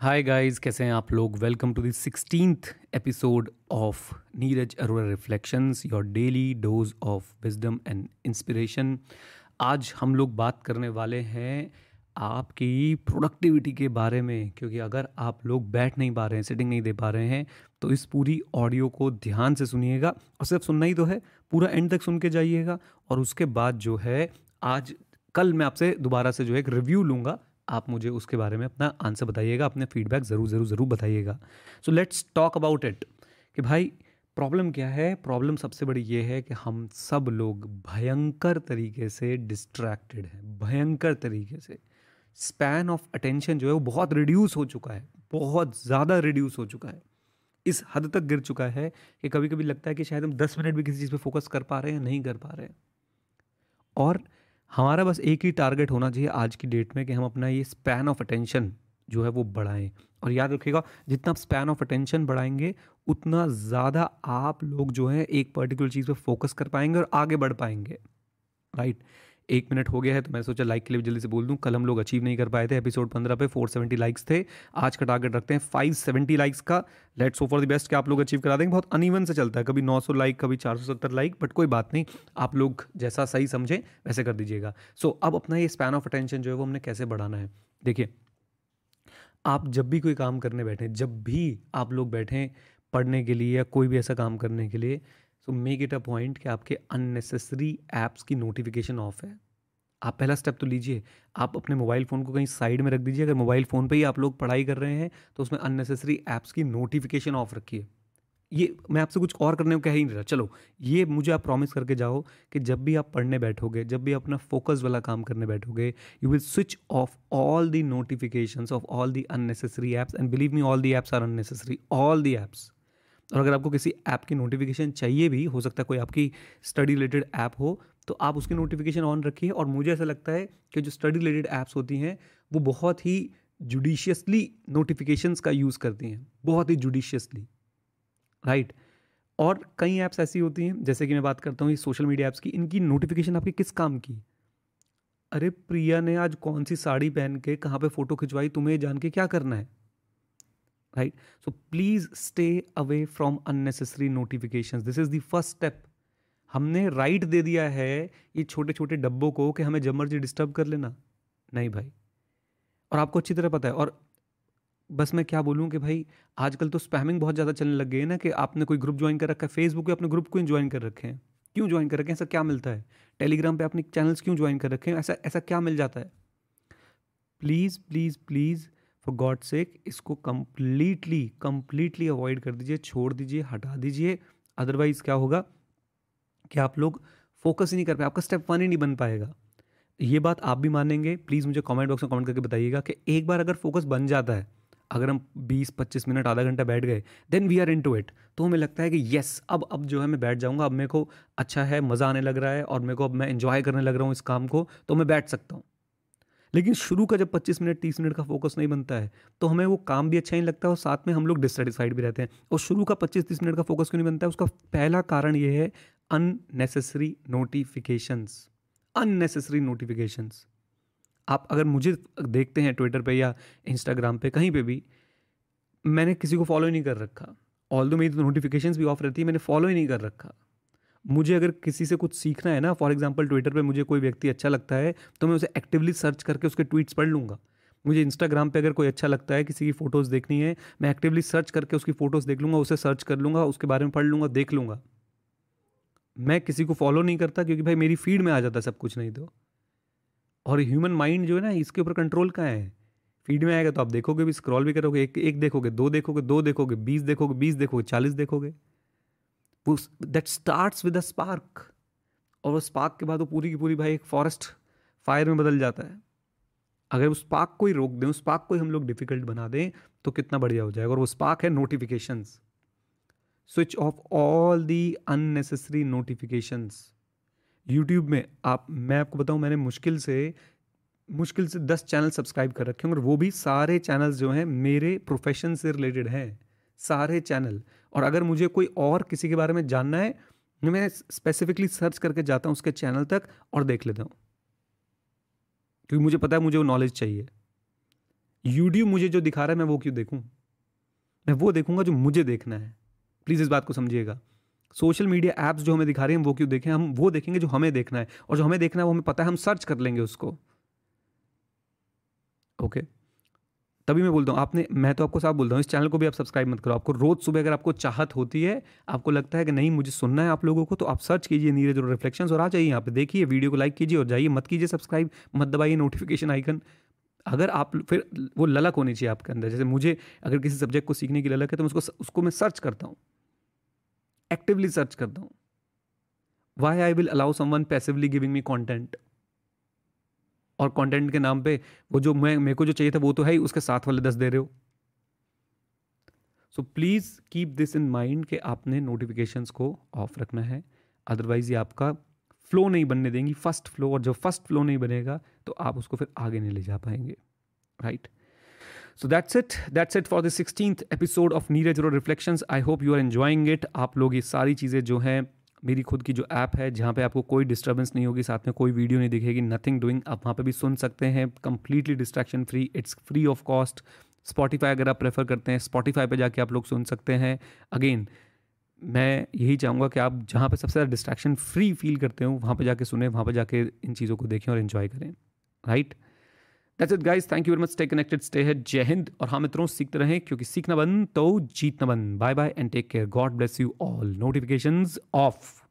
Hi guys कैसे हैं आप लोग? Welcome to the episode of Neeraj Arora reflections your daily dose of wisdom and inspiration आज हम लोग बात करने वाले हैं आपकी प्रोडक्टिविटी के बारे में, क्योंकि अगर आप लोग बैठ नहीं पा रहे हैं सिटिंग नहीं दे पा रहे हैं तो इस पूरी ऑडियो को ध्यान से सुनिएगा, और सिर्फ़ सुनना ही तो है, पूरा एंड तक सुन के जाइएगा, और उसके बाद जो है, आज कल मैं आपसे दोबारा से जो है एक रिव्यू लूँगा आप मुझे उसके बारे में अपना आंसर बताइएगा, अपने फीडबैक ज़रूर ज़रूर ज़रूर बताइएगा। So let's talk about it कि भाई प्रॉब्लम क्या है? प्रॉब्लम सबसे बड़ी ये है कि हम सब लोग भयंकर तरीके से डिस्ट्रैक्टेड हैं, भयंकर तरीके से। स्पैन ऑफ़ अटेंशन जो है वो बहुत रिड्यूस हो चुका है, बहुत ज़्यादा रिड्यूस हो चुका है। इस हद तक गिर चुका है कि कभी कभी लगता है कि शायद हम दस मिनट भी किसी चीज़ पे फोकस कर पा रहे हैं, नहीं कर पा रहे हैं। और हमारा बस एक ही टारगेट होना चाहिए आज की डेट में कि हम अपना ये स्पैन ऑफ़ अटेंशन जो है वो बढ़ाएँ। और याद रखिएगा, जितना आप स्पैन ऑफ़ अटेंशन बढ़ाएँगे, उतना ज़्यादा आप लोग जो है एक पर्टिकुलर चीज़ पे फोकस कर पाएँगे और आगे बढ़ पाएँगे। राइट एक मिनट हो गया है तो मैंने सोचा लाइक के लिए जल्दी से बोल दूँ। कल हम लोग अचीव नहीं कर पाए थे एपिसोड पंद्रह पे फोर सेवेंटी लाइक्स थे। आज का टारगेट रखते हैं फाइव सेवेंटी लाइक्स का। Let's so for the best कि आप लोग अचीव करा देंगे। बहुत अनइवन से चलता है। कभी नौ सौ लाइक कभी चार सौ सत्तर लाइक बट कोई बात नहीं। आप लोग जैसा सही समझें, वैसे कर दीजिएगा। सो अब अपना ये स्पैन ऑफ़ अटेंशन जो है, वो हमने कैसे बढ़ाना है? देखिए, आप जब भी कोई काम करने बैठें, जब भी आप लोग बैठें पढ़ने के लिए या कोई भी ऐसा काम करने के लिए so make it a point कि आपके अननेसेसरी ऐप्स की नोटिफिकेशन ऑफ़ है। आप पहला स्टेप तो लीजिए, आप अपने मोबाइल फ़ोन को कहीं साइड में रख दीजिए। अगर मोबाइल फ़ोन पे ही आप लोग पढ़ाई कर रहे हैं तो उसमें अननेसेसरी ऐप्स की नोटिफिकेशन ऑफ़ रखिए। ये मैं आपसे कुछ और करने को कह ही नहीं रहा। चलो, ये मुझे आप प्रॉमिस करके जाओ कि जब भी आप पढ़ने बैठोगे, जब भी अपना फोकस वाला काम करने बैठोगे you will switch off all the notification off all the unnecessary apps and believe me all the apps are unnecessary all the apps और अगर आपको किसी ऐप की नोटिफिकेशन चाहिए भी, हो सकता है कोई आपकी स्टडी रिलेटेड ऐप हो तो आप उसकी नोटिफिकेशन ऑन रखिए और मुझे ऐसा लगता है कि जो स्टडी रिलेटेड ऐप्स होती हैं, वो बहुत ही जुडिशियसली नोटिफिकेशंस का यूज़ करती हैं। बहुत ही जुडिशियसली राइट और कई ऐप्स ऐसी होती हैं, जैसे कि मैं बात करता हूँ ये सोशल मीडिया ऐप्स की, इनकी नोटिफिकेशन आपके किस काम की? अरे, प्रिया ने आज कौन सी साड़ी पहन के कहाँ पे फ़ोटो खिंचवाई, तुम्हें जान के क्या करना है? Right so please stay away from unnecessary notification this is the first step हमने राइट दे दिया है ये छोटे छोटे डब्बों को कि हमें जब मर्ज़ी डिस्टर्ब कर लेना। नहीं भाई। और आपको अच्छी तरह पता है, और बस मैं क्या बोलूँ कि भाई, आजकल तो स्पैमिंग बहुत ज़्यादा चलने लग गई है ना कि आपने कोई ग्रुप ज्वाइन कर रखा है फेसबुक पे अपने ग्रुप क्यों ज्वाइन कर रखे हैं। क्यों ज्वाइन कर रखे हैं? ऐसा क्या मिलता है? टेलीग्राम पे आपने चैनल्स क्यों ज्वाइन कर रखे हैं? ऐसा ऐसा क्या मिल जाता है? Please please please for God sake इसको कंप्लीटली कंप्लीटली अवॉइड कर दीजिए, छोड़ दीजिए, हटा दीजिए। अदरवाइज़ क्या होगा कि आप लोग फोकस ही नहीं कर पाए, आपका स्टेप वन ही नहीं बन पाएगा। ये बात आप भी मानेंगे। प्लीज़ मुझे कमेंट बॉक्स में कमेंट करके बताइएगा कि एक बार अगर फोकस बन जाता है, अगर हम 20-25 मिनट, आधा घंटा बैठ गए then we are into it तो हमें लगता है कि येस अब अब जो है मैं बैठ जाऊँगा, अब मेरे को अच्छा है, मज़ा आने लग रहा है, और मेरे को अब मैं इन्जॉय करने लग रहा हूँ इस काम को तो मैं बैठ सकता हूँ। लेकिन शुरू का जब 25 मिनट 30 मिनट का फोकस नहीं बनता है तो हमें वो काम भी अच्छा नहीं लगता और साथ में हम लोग डिससेटिस्फाइड भी रहते हैं। और शुरू का 25-30 मिनट का फोकस क्यों नहीं बनता है? उसका पहला कारण ये है अननेसेसरी नोटिफिकेशंस अननेसेसरी नोटिफिकेशंस आप अगर मुझे देखते हैं ट्विटर पे या इंस्टाग्राम पे, कहीं पे भी, मैंने किसी को फॉलो ही नहीं कर रखा। ऑल दो मेरी तो नोटिफिकेशन भी ऑफ़ रहती है, मैंने फॉलो ही नहीं कर रखा। मुझे अगर किसी से कुछ सीखना है ना फॉर एग्ज़ाम्पल ट्विटर पर मुझे कोई व्यक्ति अच्छा लगता है तो मैं उसे एक्टिवली सर्च करके उसके ट्वीट्स पढ़ लूँगा। मुझे इंस्टाग्राम पे अगर कोई अच्छा लगता है, किसी की फ़ोटोज़ देखनी है, मैं एक्टिवली सर्च करके उसकी फ़ोटोज़ देख लूँगा, उसे सर्च कर लूँगा, उसके बारे में पढ़ लूँगा, देख लूँगा। मैं किसी को फॉलो नहीं करता क्योंकि भाई मेरी फ़ीड में आ जाता सब कुछ नहीं तो। और ह्यूमन माइंड जो है ना, इसके ऊपर कंट्रोल कहाँ है? फ़ीड में आएगा तो आप देखोगे भी स्क्रॉल भी करोगे, एक एक देखोगे, दो देखोगे दो देखोगे, बीस देखोगे बीस देखोगे, चालीस देखोगे। वो that starts with a spark और वो स्पार्क के बाद वो पूरी की पूरी भाई एक फॉरेस्ट फायर में बदल जाता है। अगर उस स्पार्क को ही रोक दें, उस स्पार्क को ही हम लोग डिफ़िकल्ट बना दें तो कितना बढ़िया हो जाएगा। और वो स्पार्क है notifications switch off all the unnecessary notifications YouTube में आप, मैं आपको बताऊँ, मैंने मुश्किल से मुश्किल से दस चैनल सब्सक्राइब कर रखे हैं, और वो भी सारे चैनल्स जो हैं मेरे प्रोफेशन से रिलेटेड हैं। सारे चैनल। और अगर मुझे कोई और किसी के बारे में जानना है, मैं स्पेसिफिकली सर्च करके जाता हूँ उसके चैनल तक और देख लेता हूँ। क्योंकि मुझे पता है मुझे वो नॉलेज चाहिए। यूट्यूब मुझे जो दिखा रहा है, मैं वो क्यों देखूँ? मैं वो देखूँगा जो मुझे देखना है। प्लीज़ इस बात को समझिएगा। सोशल मीडिया ऐप्स जो हमें दिखा रहे हैं वो क्यों देखें? हम वो देखेंगे जो हमें देखना है। और जो हमें देखना है, वो हमें पता है, हम सर्च कर लेंगे उसको। ओके तभी मैं बोलता हूँ, आपने, मैं तो आपको साफ़ बोलता हूँ, इस चैनल को भी आप सब्सक्राइब मत करो। आपको रोज सुबह अगर आपको चाहत होती है, आपको लगता है कि नहीं, मुझे सुनना है आप लोगों को तो आप सर्च कीजिए नीरज और रिफ्लेक्शन और आ जाइए यहाँ पे। देखिए, वीडियो को लाइक कीजिए और जाइए, मत कीजिए सब्सक्राइब, मत दबाइए नोटिफिकेशन आइकन। अगर आप फिर वो ललक होनी चाहिए आपके अंदर, जैसे मुझे अगर किसी सब्जेक्ट को सीखने की ललक है तो मैं उसको उसको मैं सर्च करता हूँ। एक्टिवली सर्च करता हूँ। Why I will allow someone passively giving me content और कंटेंट के नाम पे वो जो मैं, मेरे को जो चाहिए था वो तो है ही, उसके साथ वाले दस दे रहे हो। So please keep this in mind कि आपने नोटिफिकेशंस को ऑफ़ रखना है। अदरवाइज़ ये आपका फ्लो नहीं बनने देंगी फ़र्स्ट फ्लो और जब फ़र्स्ट फ्लो नहीं बनेगा तो आप उसको फिर आगे नहीं ले जा पाएँगे। Right so that's it that's it for the sixteen episode of Neeraj reflections I hope you are enjoying it आप लोग ये सारी चीज़ें जो हैं मेरी खुद की जो ऐप है, जहाँ पे आपको कोई डिस्टर्बेंस नहीं होगी, साथ में कोई वीडियो नहीं दिखेगी नथिंग डूइंग आप वहाँ पे भी सुन सकते हैं। Completely distraction free it's free of cost Spotify अगर आप प्रेफर करते हैं स्पॉटिफाई पे जाके आप लोग सुन सकते हैं। अगेन मैं यही चाहूँगा कि आप जहाँ पे सबसे ज़्यादा डिस्ट्रैक्शन फ्री फील करते हो, वहाँ पे जाके सुने, वहाँ पे जाके इन चीज़ों को देखें और इन्जॉय करें। Right that's it guys thank you very much stay connected stay head जय हिंद और हाँ मित्रों सीखते रहें क्योंकि सीखना बन तो जीतना बन bye bye and take care God bless you all notifications off